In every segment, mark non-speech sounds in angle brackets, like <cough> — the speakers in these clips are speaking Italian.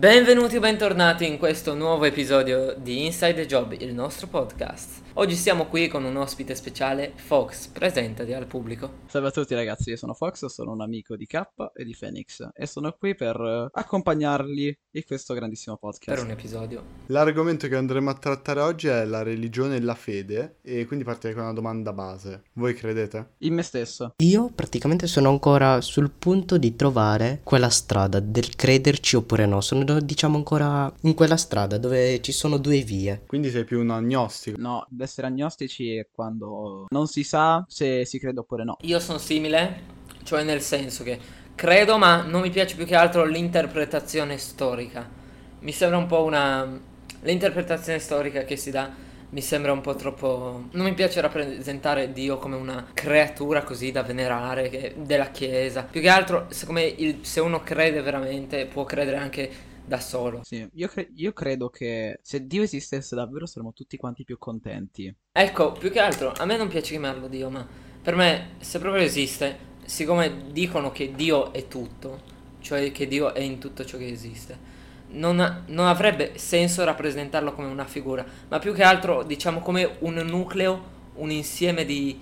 Benvenuti o bentornati in questo nuovo episodio di Inside the Job, il nostro podcast. Oggi siamo qui con un ospite speciale, Fox, presentati al pubblico. Salve a tutti ragazzi, io sono Fox, sono un amico di K e di Phoenix e sono qui per eh, accompagnarli in questo grandissimo podcast. Per un episodio. L'argomento che andremo a trattare oggi è la religione e la fede e quindi partirei con una domanda base. Voi credete? In me stesso. Io praticamente sono ancora sul punto di trovare quella strada del crederci oppure no. Sono diciamo ancora in quella strada dove ci sono due vie. Quindi sei più un agnostico? No, essere agnostici è quando non si sa se si crede oppure no. Io sono simile, cioè nel senso che credo, ma non mi piace più che altro l'interpretazione storica. Mi sembra un po' una... L'interpretazione storica che si dà mi sembra un po' troppo... Non mi piace rappresentare Dio come una creatura così da venerare che... della Chiesa. Più che altro, secondo me, il... se uno crede veramente, può credere anche da solo. Sì, io, cre- io credo che se Dio esistesse davvero saremmo tutti quanti più contenti. Ecco, più che altro, a me non piace chiamarlo Dio, ma per me, se proprio esiste, siccome dicono che Dio è tutto, cioè che Dio è in tutto ciò che esiste, non, non avrebbe senso rappresentarlo come una figura, ma più che altro, diciamo, come un nucleo, un insieme di...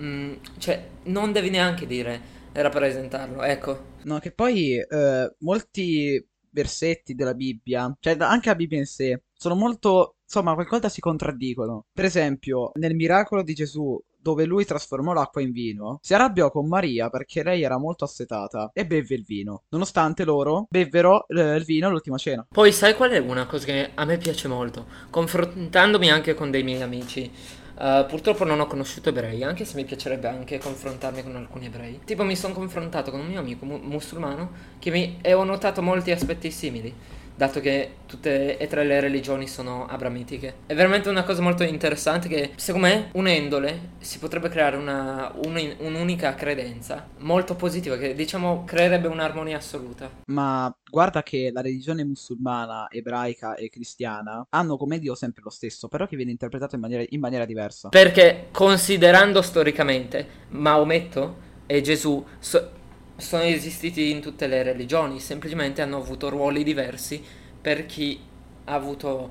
Mm, cioè, non devi neanche dire rappresentarlo, ecco. No, che poi eh, molti versetti della Bibbia, cioè anche la Bibbia in sé, sono molto, insomma, qualcosa si contraddicono. Per esempio, nel miracolo di Gesù, dove lui trasformò l'acqua in vino, si arrabbiò con Maria perché lei era molto assetata e beve il vino. Nonostante loro bevvero eh, il vino all'ultima cena. Poi sai qual è una cosa che a me piace molto? Confrontandomi anche con dei miei amici. Uh, purtroppo non ho conosciuto ebrei, anche se mi piacerebbe anche confrontarmi con alcuni ebrei. Tipo mi sono confrontato con un mio amico mu- musulmano che mi... e ho notato molti aspetti simili dato che tutte e tre le religioni sono abramitiche. È veramente una cosa molto interessante che, secondo me, unendole si potrebbe creare una, un, un'unica credenza molto positiva che, diciamo, creerebbe un'armonia assoluta. Ma guarda che la religione musulmana, ebraica e cristiana hanno come Dio sempre lo stesso, però che viene interpretato in maniera, in maniera diversa. Perché, considerando storicamente, Maometto e Gesù... So- sono esistiti in tutte le religioni, semplicemente hanno avuto ruoli diversi per chi ha avuto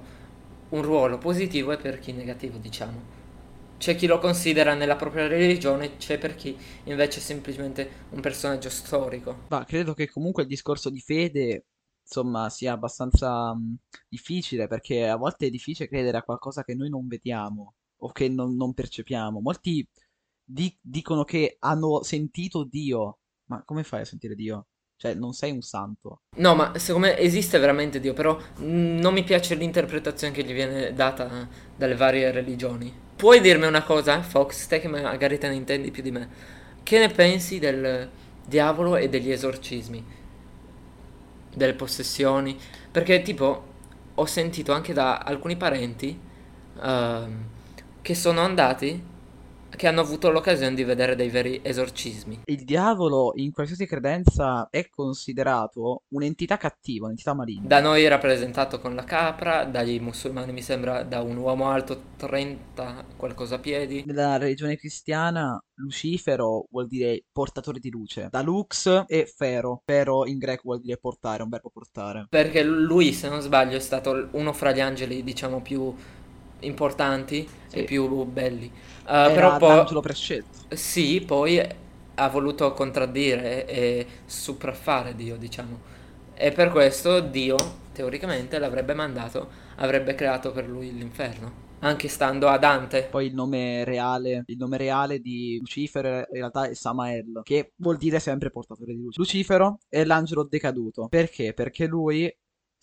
un ruolo positivo e per chi negativo, diciamo. C'è chi lo considera nella propria religione, c'è per chi invece è semplicemente un personaggio storico. Ma credo che comunque il discorso di fede, insomma, sia abbastanza mh, difficile, perché a volte è difficile credere a qualcosa che noi non vediamo o che non, non percepiamo. Molti di- dicono che hanno sentito Dio, ma come fai a sentire Dio? Cioè, non sei un santo. No, ma secondo me esiste veramente Dio, però non mi piace l'interpretazione che gli viene data dalle varie religioni. Puoi dirmi una cosa, Fox, te che magari te ne intendi più di me. Che ne pensi del diavolo e degli esorcismi? Delle possessioni? Perché tipo ho sentito anche da alcuni parenti uh, che sono andati che hanno avuto l'occasione di vedere dei veri esorcismi. Il diavolo, in qualsiasi credenza, è considerato un'entità cattiva, un'entità maligna. Da noi rappresentato con la capra, dagli musulmani mi sembra da un uomo alto 30 qualcosa piedi. Nella religione cristiana Lucifero vuol dire portatore di luce. Da Lux e Fero. Fero in greco vuol dire portare, un verbo portare. Perché lui, se non sbaglio, è stato uno fra gli angeli, diciamo, più importanti sì. e più belli. Uh, però poi l'angelo prescelto. Sì, poi ha voluto contraddire e sopraffare Dio, diciamo. E per questo Dio, teoricamente, l'avrebbe mandato, avrebbe creato per lui l'inferno. Anche stando a Dante. Poi il nome reale, il nome reale di Lucifero in realtà è Samael, che vuol dire sempre portatore di luce. Lucifero è l'angelo decaduto. Perché? Perché lui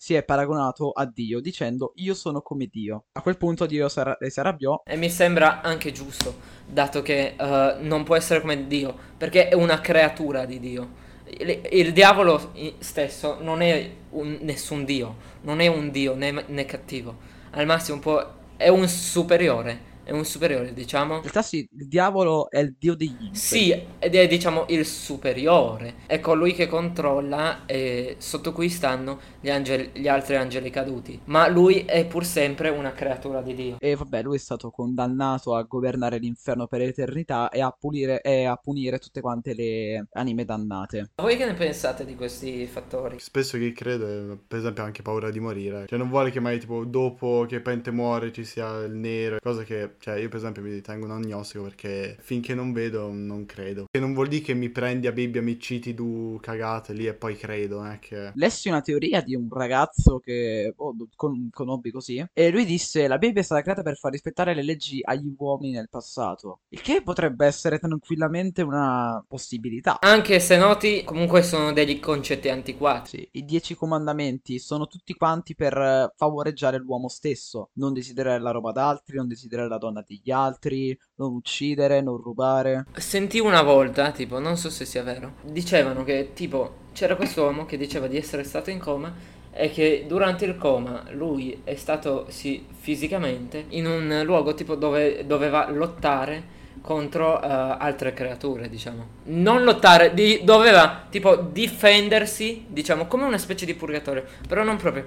si è paragonato a Dio dicendo io sono come Dio. A quel punto Dio si arrabbiò. E mi sembra anche giusto, dato che uh, non può essere come Dio, perché è una creatura di Dio. Il, il diavolo stesso non è un, nessun Dio, non è un Dio né, né cattivo. Al massimo può, è un superiore, è un superiore, diciamo. In realtà sì, il diavolo è il dio degli inferi. Sì, ed è diciamo il superiore. È colui che controlla e sotto cui stanno gli, angeli- gli altri angeli caduti. Ma lui è pur sempre una creatura di Dio. E vabbè, lui è stato condannato a governare l'inferno per l'eternità e a, pulire, e a punire tutte quante le anime dannate. Voi che ne pensate di questi fattori? Spesso chi crede, per esempio, ha anche paura di morire. Cioè, non vuole che mai, tipo, dopo che Pente muore ci sia il nero. Cosa che, cioè, io per esempio mi ritengo un agnostico perché finché non vedo non credo. Che non vuol dire che mi prendi a Bibbia, mi citi tu cagate lì e poi credo, è che... Lessi una teoria di un ragazzo che oh, con, conobbi così e lui disse la Bibbia è stata creata per far rispettare le leggi agli uomini nel passato. Il che potrebbe essere tranquillamente una possibilità. Anche se noti, comunque sono degli concetti antiquati. Sì, i dieci comandamenti sono tutti quanti per eh, favoreggiare l'uomo stesso. Non desiderare la roba d'altri, non desiderare la donna degli altri, non uccidere, non rubare. Sentivo una volta, tipo, non so se sia vero, dicevano che, tipo, c'era quest'uomo che diceva di essere stato in coma e che durante il coma lui è stato, sì, fisicamente, in un luogo tipo dove doveva lottare contro uh, altre creature, diciamo. Non lottare, di, doveva tipo difendersi, diciamo, come una specie di purgatorio, però non proprio.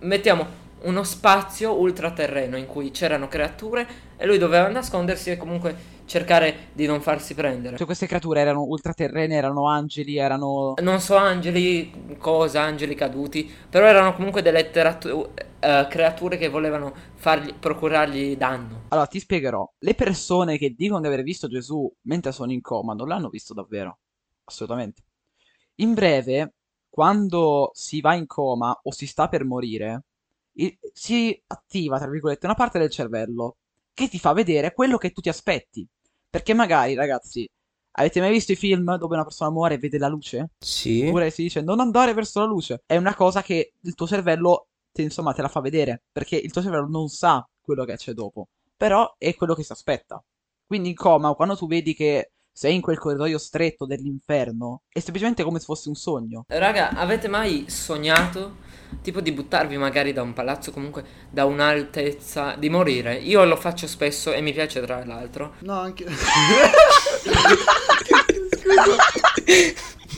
Mettiamo uno spazio ultraterreno in cui c'erano creature e lui doveva nascondersi e comunque cercare di non farsi prendere. Cioè queste creature erano ultraterrene, erano angeli, erano... Non so angeli, cosa, angeli caduti, però erano comunque delle teratu- uh, creature che volevano fargli, procurargli danno. Allora ti spiegherò, le persone che dicono di aver visto Gesù mentre sono in coma non l'hanno visto davvero, assolutamente. In breve, quando si va in coma o si sta per morire, si attiva, tra virgolette, una parte del cervello che ti fa vedere quello che tu ti aspetti. Perché magari, ragazzi, avete mai visto i film dove una persona muore e vede la luce? Sì. Oppure si dice non andare verso la luce. È una cosa che il tuo cervello, te, insomma, te la fa vedere. Perché il tuo cervello non sa quello che c'è dopo. Però è quello che si aspetta. Quindi in coma, quando tu vedi che sei in quel corridoio stretto dell'inferno, è semplicemente come se fosse un sogno. Raga, avete mai sognato tipo di buttarvi magari da un palazzo, comunque da un'altezza, di morire? Io lo faccio spesso e mi piace tra l'altro. No, anche... <laughs>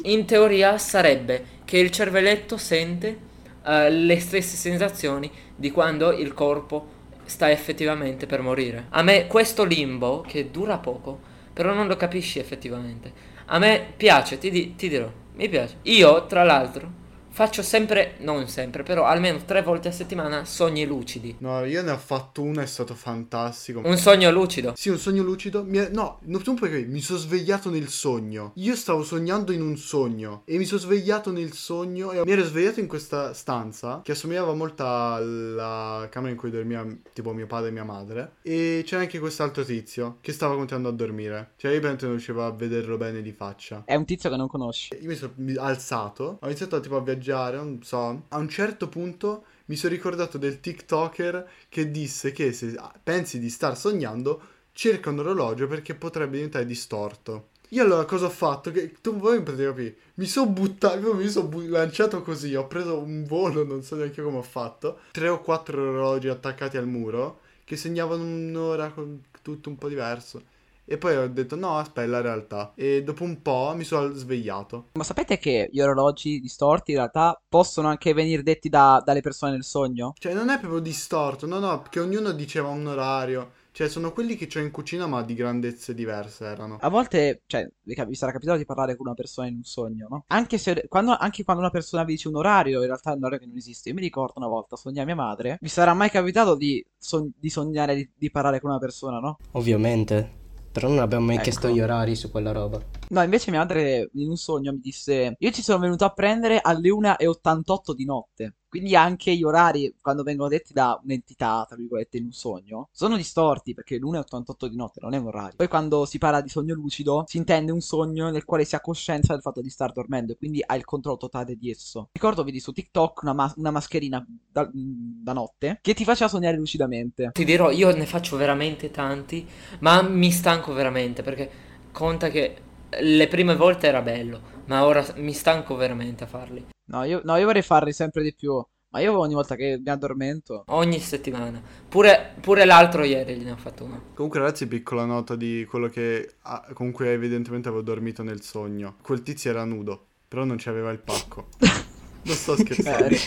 In teoria sarebbe che il cervelletto sente uh, le stesse sensazioni di quando il corpo sta effettivamente per morire. A me questo limbo, che dura poco, però non lo capisci effettivamente. A me piace, ti, ti dirò, mi piace. Io, tra l'altro, faccio sempre, non sempre, però almeno tre volte a settimana sogni lucidi. No, io ne ho fatto uno, è stato fantastico. Un sogno lucido? Sì, un sogno lucido. Mi è- no, non tu puoi capire, mi sono svegliato nel sogno. Io stavo sognando in un sogno e mi sono svegliato nel sogno e mi ero svegliato in questa stanza che assomigliava molto alla camera in cui dormiva tipo mio padre e mia madre e c'era anche quest'altro tizio che stava continuando a dormire. Cioè io veramente non riuscivo a vederlo bene di faccia. È un tizio che non conosci. Io mi sono alzato, ho iniziato tipo a viaggiare, non so. A un certo punto mi sono ricordato del TikToker che disse che se pensi di star sognando, cerca un orologio perché potrebbe diventare distorto. Io allora cosa ho fatto? Che tu voi non potete capire. Mi sono buttato, mi sono bu- lanciato così, ho preso un volo, non so neanche come ho fatto. Tre o quattro orologi attaccati al muro che segnavano un'ora con tutto un po' diverso. E poi ho detto no, aspetta, è la realtà. E dopo un po' mi sono svegliato. Ma sapete che gli orologi distorti in realtà possono anche venire detti da- dalle persone nel sogno? Cioè non è proprio distorto, no no, perché ognuno diceva un orario. Cioè sono quelli che c'ho in cucina ma di grandezze diverse erano. A volte, cioè, vi cap- vi sarà capitato di parlare con una persona in un sogno, no? Anche se quando, anche quando una persona vi dice un orario, in realtà è un orario che non esiste. Io mi ricordo una volta, sognai mia madre. Vi sarà mai capitato di, sog- di sognare di, di parlare con una persona, no? Ovviamente. Però non abbiamo mai Ecco. chiesto gli orari su quella roba. No, invece mia madre in un sogno mi disse: Io ci sono venuto a prendere alle 1.88 di notte. Quindi anche gli orari, quando vengono detti da un'entità, tra virgolette, in un sogno, sono distorti perché l'1.88 di notte non è un orario. Poi quando si parla di sogno lucido, si intende un sogno nel quale si ha coscienza del fatto di star dormendo e quindi ha il controllo totale di esso. Ricordo, vedi su TikTok una, mas- una mascherina da, da notte che ti faceva sognare lucidamente. Ti dirò, io ne faccio veramente tanti, ma mi stanco veramente perché conta che le prime volte era bello, ma ora mi stanco veramente a farli. No io, no, io vorrei farli sempre di più. Ma io ogni volta che mi addormento... Ogni settimana. Pure, pure l'altro ieri gliene ho fatto uno. Comunque, ragazzi, piccola nota di quello che ah, comunque evidentemente avevo dormito nel sogno. Quel tizio era nudo, però non c'aveva il pacco. <laughs> non sto scherzando. Eh,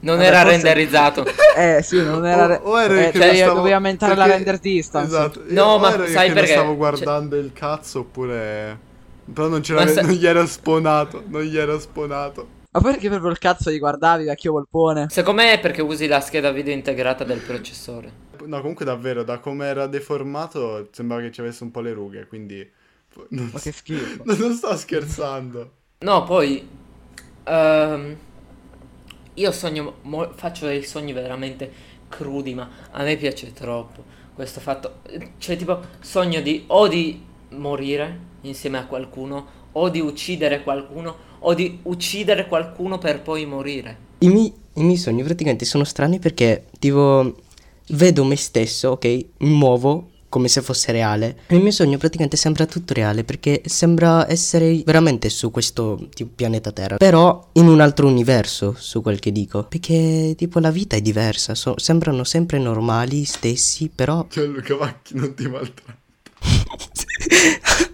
Non Vabbè, era forse- renderizzato. <laughs> eh sì, non era... O- o era eh, che cioè, lo stavo- dovevi aumentare la perché- render distance. Esatto. Io- No, o ma era sai che perché? lo stavo Cioè- guardando il cazzo oppure... Però non, sa- non gli era sponato, non gli era sponato. Ma perché proprio il cazzo li guardavi, vecchio volpone? Secondo me è perché usi la scheda video integrata del processore. No, comunque davvero, da come era deformato, sembrava che ci avesse un po' le rughe, quindi... Non, Ma che schifo. <laughs> non sto scherzando. No, poi ehm, io sogno, mo- faccio dei sogni veramente crudi, ma a me piace troppo questo fatto. Cioè, tipo, sogno di o di morire insieme a qualcuno, o di uccidere qualcuno, o di uccidere qualcuno per poi morire. I miei, i miei sogni praticamente sono strani perché tipo vedo me stesso, ok? Mi muovo come se fosse reale. E il mio sogno praticamente sembra tutto reale perché sembra essere veramente su questo tipo, pianeta Terra. Però in un altro universo, su quel che dico. Perché tipo la vita è diversa, so- sembrano sempre normali, stessi, però... Gianluca Vacchi non ti maltratta.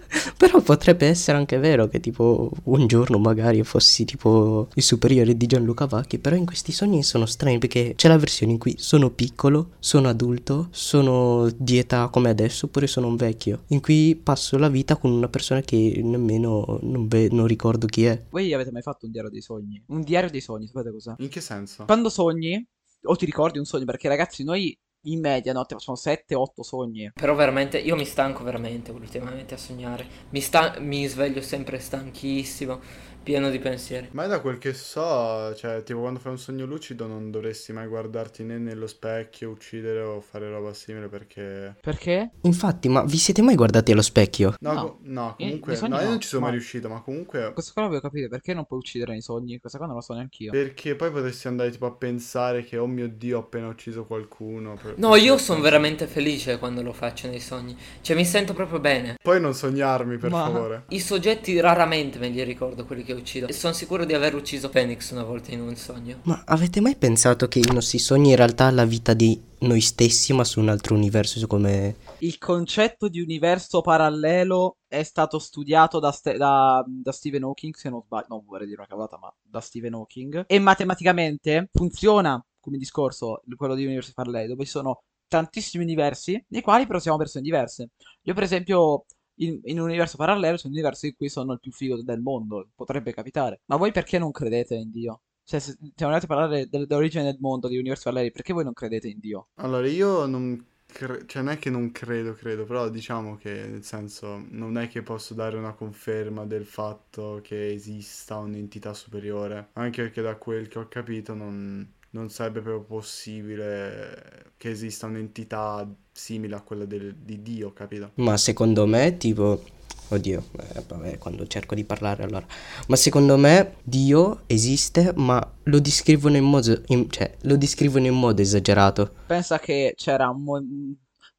<laughs> <laughs> Però potrebbe essere anche vero che tipo un giorno magari fossi tipo il superiore di Gianluca Vacchi, però in questi sogni sono strani perché c'è la versione in cui sono piccolo, sono adulto, sono di età come adesso oppure sono un vecchio, in cui passo la vita con una persona che nemmeno non, ve- non ricordo chi è. Voi avete mai fatto un diario dei sogni? Un diario dei sogni, sapete cos'è? In che senso? Quando sogni, o ti ricordi un sogno, perché ragazzi noi in media notte facciamo 7-8 sogni. Però veramente, io mi stanco veramente ultimamente a sognare. Mi, sta- mi sveglio sempre stanchissimo, pieno di pensieri. Ma è da quel che so, cioè, tipo quando fai un sogno lucido non dovresti mai guardarti né nello specchio, uccidere o fare roba simile perché... Perché? Infatti, ma vi siete mai guardati allo specchio? No, No. co- no, comunque... no, io no, non ci sono mai mai. riuscito, ma comunque... Questo qua lo voglio capire, perché non puoi uccidere nei sogni? Questa qua non lo so neanche io. Perché poi potresti andare tipo a pensare che, oh mio Dio, ho appena ucciso qualcuno. per- No, io sono veramente felice quando lo faccio nei sogni. Cioè, mi sento proprio bene. Poi non sognarmi, per Ma- favore. I soggetti raramente me li ricordo quelli che uccido. E sono sicuro di aver ucciso Phoenix una volta in un sogno. Ma avete mai pensato che i nostri sogni in realtà la vita di noi stessi, ma su un altro universo come... Il concetto di universo parallelo è stato studiato da, Ste- da- da Stephen Hawking, se non sbaglio, non vorrei dire una cavolata, ma da Stephen Hawking. E matematicamente funziona come discorso quello di universi paralleli, dove ci sono tantissimi universi, nei quali però siamo persone diverse. Io, per esempio, in, in un universo parallelo c'è un universo in cui sono il più figo del mondo, potrebbe capitare. Ma voi perché non credete in Dio? Cioè, se stiamo andati a parlare del- dell'origine del mondo, di universi paralleli, perché voi non credete in Dio? Allora, io non... cre- Cioè, non è che non credo, credo, però diciamo che, nel senso, non è che posso dare una conferma del fatto che esista un'entità superiore, anche perché da quel che ho capito non, non sarebbe proprio possibile che esista un'entità simile a quella del- di Dio, capito? Ma secondo me, tipo, oddio, eh, vabbè, quando cerco di parlare allora. Ma secondo me Dio esiste, ma lo descrivono in modo, in- cioè, lo descrivono in modo esagerato. Pensa che c'era un mo-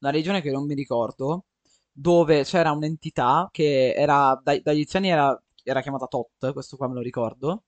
una regione che non mi ricordo, dove c'era un'entità che era, dai- dagli egiziani era, era chiamata Tot, questo qua me lo ricordo,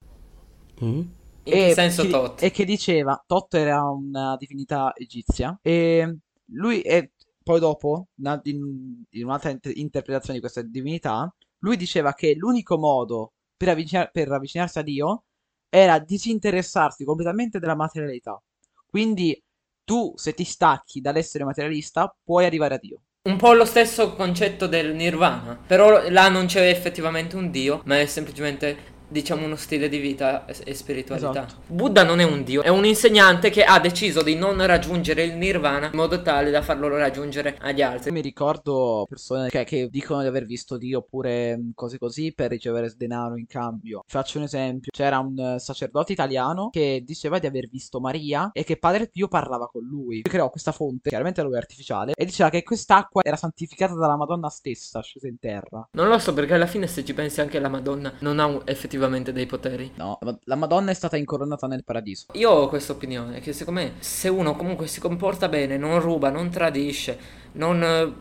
Mm? In che senso chi- tot? e che diceva, Tot era una divinità egizia, e lui, e poi dopo, in, in un'altra inter- interpretazione di questa divinità, lui diceva che l'unico modo per, avvicinar- per avvicinarsi a Dio era disinteressarsi completamente della materialità. Quindi tu, se ti stacchi dall'essere materialista, puoi arrivare a Dio. Un po' lo stesso concetto del nirvana. Però là non c'è effettivamente un dio, ma è semplicemente, diciamo, uno stile di vita e spiritualità. Esatto. Buddha non è un dio, è un insegnante che ha deciso di non raggiungere il nirvana in modo tale da farlo raggiungere agli altri. Mi ricordo persone che, che dicono di aver visto Dio oppure mh, cose così per ricevere denaro in cambio. Faccio un esempio: c'era un eh, sacerdote italiano che diceva di aver visto Maria e che Padre Pio parlava con lui. Creò questa fonte, chiaramente lui è artificiale, e diceva che quest'acqua era santificata dalla Madonna stessa scesa in terra. Non lo so perché alla fine se ci pensi anche la Madonna non ha un- effettivamente dei poteri. No, la- Madonna è stata incoronata nel paradiso. Io ho questa opinione che secondo me se uno comunque si comporta bene, non ruba, non tradisce, non eh,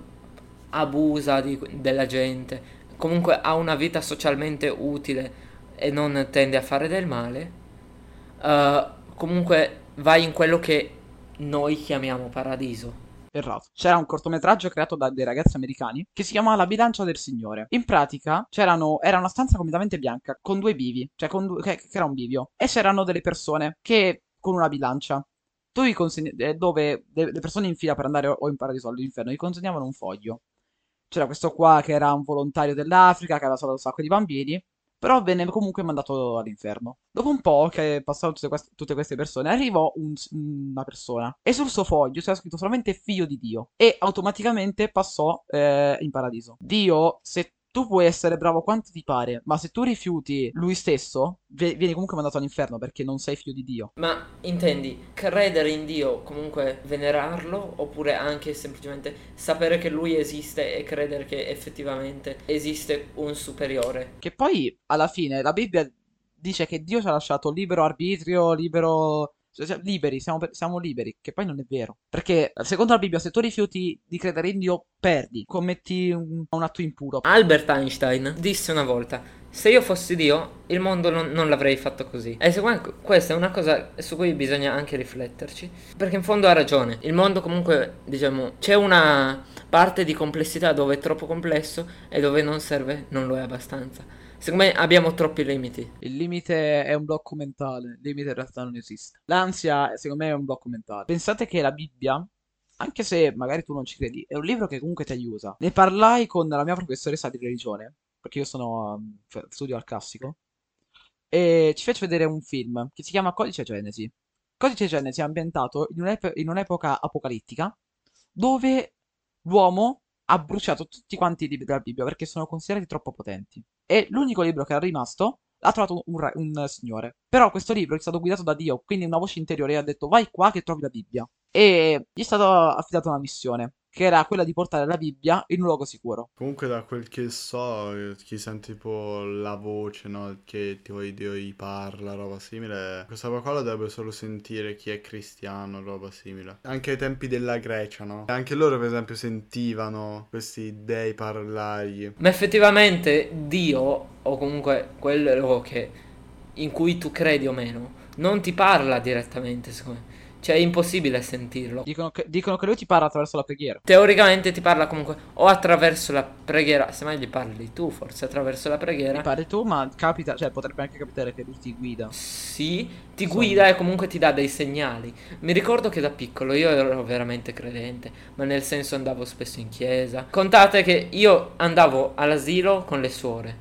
abusa di- della gente, comunque ha una vita socialmente utile e non tende a fare del male, eh, comunque vai in quello che noi chiamiamo paradiso. Errato. C'era un cortometraggio creato da dei ragazzi americani che si chiamava La bilancia del Signore. In pratica era una stanza completamente bianca con due bivi, cioè due, che, che era un bivio. E c'erano delle persone che con una bilancia eh, dove le, le persone in fila per andare o in paradiso o all'inferno gli consegnavano un foglio. C'era questo qua che era un volontario dell'Africa che aveva salvato un sacco di bambini. Però venne comunque mandato all'inferno. Dopo un po' che passavano tutte queste, tutte queste persone, arrivò un- una persona. E sul suo foglio c'era scritto solamente figlio di Dio. E automaticamente passò eh, in paradiso. Dio, se tu puoi essere bravo quanto ti pare, ma se tu rifiuti lui stesso, vieni comunque mandato all'inferno perché non sei figlio di Dio. Ma intendi credere in Dio, comunque venerarlo, oppure anche semplicemente sapere che lui esiste e credere che effettivamente esiste un superiore? Che poi, alla fine, la Bibbia dice che Dio ci ha lasciato libero arbitrio, libero... cioè, liberi, siamo, siamo liberi, che poi non è vero. Perché, secondo la Bibbia, se tu rifiuti di credere in Dio, perdi, commetti un, un atto impuro. Albert Einstein disse una volta: Se io fossi Dio, il mondo non, non l'avrei fatto così. E secondo me questa è una cosa su cui bisogna anche rifletterci. Perché in fondo ha ragione. Il mondo, comunque, diciamo, c'è una parte di complessità dove è troppo complesso e dove non serve, non lo è abbastanza. Secondo me abbiamo troppi limiti. Il limite è un blocco mentale, il limite in realtà non esiste. L'ansia, secondo me, è un blocco mentale. Pensate che la Bibbia, anche se magari tu non ci credi, è un libro che comunque ti aiuta. Ne parlai con la mia professoressa di religione, perché io sono f- studio al classico, e ci fece vedere un film che si chiama Codice Genesi. Codice Genesi è ambientato in un'ep- in un'epoca apocalittica dove l'uomo ha bruciato tutti quanti i libri della Bibbia perché sono considerati troppo potenti. E l'unico libro che era rimasto l'ha trovato un, re- un signore. Però questo libro è stato guidato da Dio, quindi una voce interiore ha detto vai qua che trovi la Bibbia. E gli è stata affidata una missione, che era quella di portare la Bibbia in un luogo sicuro. Comunque da quel che so, eh, chi sente tipo la voce, no? Che tipo Dio gli parla, roba simile. Questa roba qua la dovrebbe solo sentire chi è cristiano, roba simile. Anche ai tempi della Grecia, no? Anche loro per esempio sentivano questi dei parlare. Ma effettivamente Dio, o comunque quello che, in cui tu credi o meno, non ti parla direttamente, secondo me. Cioè è impossibile sentirlo. Dicono che, dicono che lui ti parla attraverso la preghiera. Teoricamente ti parla comunque o attraverso la preghiera, semmai gli parli tu, forse attraverso la Ti preghiera. parli tu, ma capita, cioè potrebbe anche capitare che lui ti guida. Sì, ti guida e comunque ti dà dei segnali. Mi ricordo che da piccolo io ero veramente credente, ma nel senso andavo spesso in chiesa. Contate che io andavo all'asilo con le suore.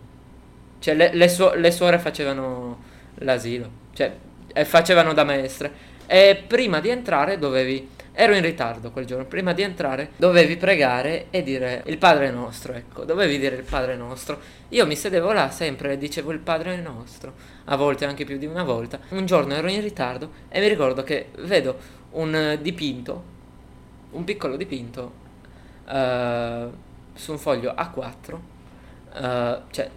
Cioè le, le suo- le suore facevano l'asilo, cioè e facevano da maestre. E prima di entrare dovevi... Ero in ritardo quel giorno, prima di entrare dovevi pregare e dire il Padre nostro, ecco, dovevi dire il Padre nostro. Io mi sedevo là sempre e dicevo il Padre nostro, a volte anche più di una volta. Un giorno ero in ritardo e mi ricordo che vedo un dipinto, un piccolo dipinto, eh, su un foglio A4, eh, cioè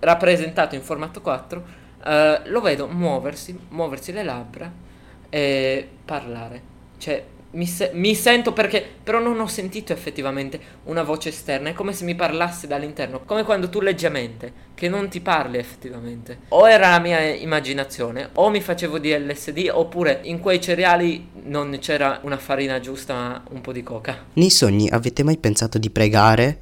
rappresentato in formato 4, eh, lo vedo muoversi, muoversi le labbra e parlare. Cioè, mi, se- mi sento perché, però non ho sentito effettivamente una voce esterna, è come se mi parlasse dall'interno, come quando tu leggi a mente, che non ti parli effettivamente. O era la mia immaginazione, o mi facevo di LSD, oppure in quei cereali non c'era una farina giusta, ma un po' di coca. Nei sogni avete mai pensato di pregare?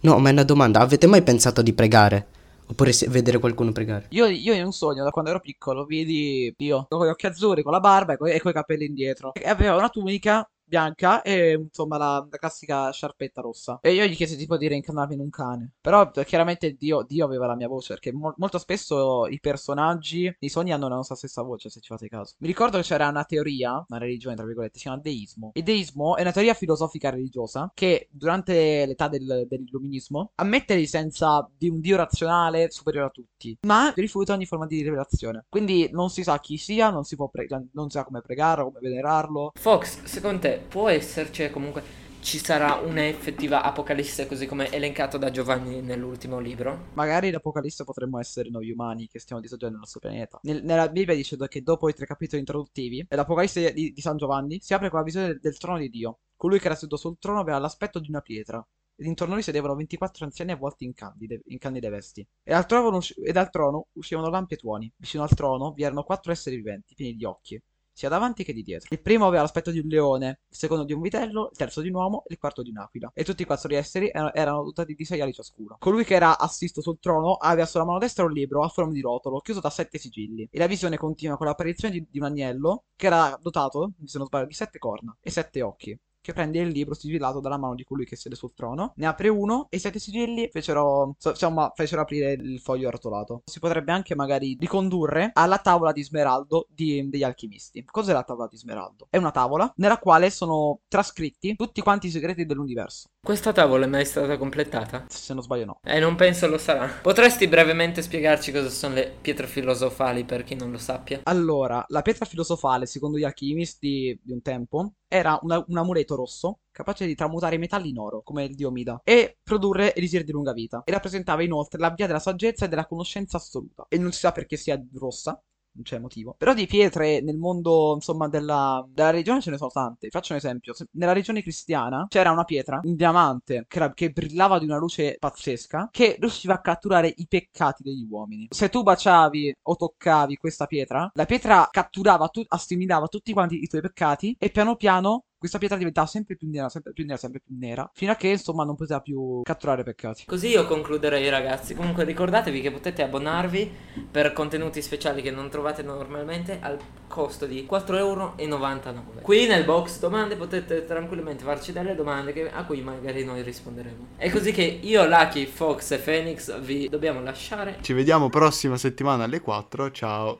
No, ma è una domanda. Avete mai pensato di pregare? Oppure vedere qualcuno pregare? Io, io in un sogno, da quando ero piccolo, vidi Dio con gli occhi azzurri, con la barba e coi, e coi capelli indietro. E aveva una tunica bianca e insomma la, la classica sciarpetta rossa. E io gli chiesi tipo di reincarnarmi in un cane. Però chiaramente Dio, Dio aveva la mia voce, perché mo- molto spesso i personaggi nei sogni hanno la nostra stessa voce, se ci fate caso. Mi ricordo che c'era una teoria, una religione tra virgolette, si chiama deismo. Il deismo è una teoria filosofica religiosa che durante l'età del- dell'illuminismo ammette l'esistenza di un Dio razionale superiore a tutti, ma rifiuta ogni forma di rivelazione. Quindi non si sa chi sia, non si pre- non si sa come pregarlo, come venerarlo. Fox, secondo te può esserci comunque ci sarà un'effettiva apocalisse così come elencato da Giovanni nell'ultimo libro? Magari l'Apocalisse potremmo essere noi umani che stiamo disagiando il nostro pianeta. Nel- nella Bibbia dice che dopo i tre capitoli introduttivi, l'Apocalisse di, di San Giovanni si apre con la visione del, del trono di Dio. Colui che era seduto sul trono aveva l'aspetto di una pietra. ed intorno a lui sedevano 24 anziani avvolti in candide, in candide vesti. E dal, trono, e dal trono uscivano lampi e tuoni. Vicino al trono vi erano quattro esseri viventi, pieni di occhi, sia davanti che di dietro. Il primo aveva l'aspetto di un leone, il secondo di un vitello, il terzo di un uomo e il quarto di un'aquila. E tutti i quattro esseri erano, erano dotati di sei ali ciascuno. Colui che era assisto sul trono aveva sulla mano destra un libro a forma di rotolo, chiuso da sette sigilli. E la visione continua con l'apparizione di, di un agnello che era dotato, se non sbaglio, di sette corna e sette occhi che prende il libro sigillato dalla mano di colui che siede sul trono, ne apre uno e i sette sigilli fecero, so- insomma, fecero aprire il foglio arrotolato. Si potrebbe anche magari ricondurre alla tavola di smeraldo di- degli alchimisti. Cos'è la tavola di smeraldo? È una tavola nella quale sono trascritti tutti quanti i segreti dell'universo. Questa tavola è mai stata completata? Se non sbaglio no. Eh, non penso lo sarà. Potresti brevemente spiegarci cosa sono le pietre filosofali per chi non lo sappia? Allora, la pietra filosofale, secondo gli alchimisti di un tempo, era una- un amuleto rosso capace di tramutare i metalli in oro, come il dio Mida, e produrre elisir di lunga vita. E rappresentava inoltre la via della saggezza e della conoscenza assoluta. E non si sa perché sia rossa. Non c'è motivo. Però di pietre nel mondo, insomma, della, della religione ce ne sono tante. Faccio un esempio. Se- Nella religione cristiana c'era una pietra, un diamante, che, era- che brillava di una luce pazzesca, che riusciva a catturare i peccati degli uomini. Se tu baciavi o toccavi questa pietra, la pietra catturava, tu- assimilava tutti quanti i tuoi peccati e piano piano questa pietra diventava sempre più nera, sempre più nera, sempre più nera, fino a che insomma non poteva più catturare peccati. Così io concluderei ragazzi. Comunque ricordatevi che potete abbonarvi per contenuti speciali che non trovate normalmente al costo di 4,99€. Qui nel box domande potete tranquillamente farci delle domande che- a cui magari noi risponderemo. È così che io, Lucky, Fox e Phoenix vi dobbiamo lasciare. Ci vediamo prossima settimana alle 4. Ciao.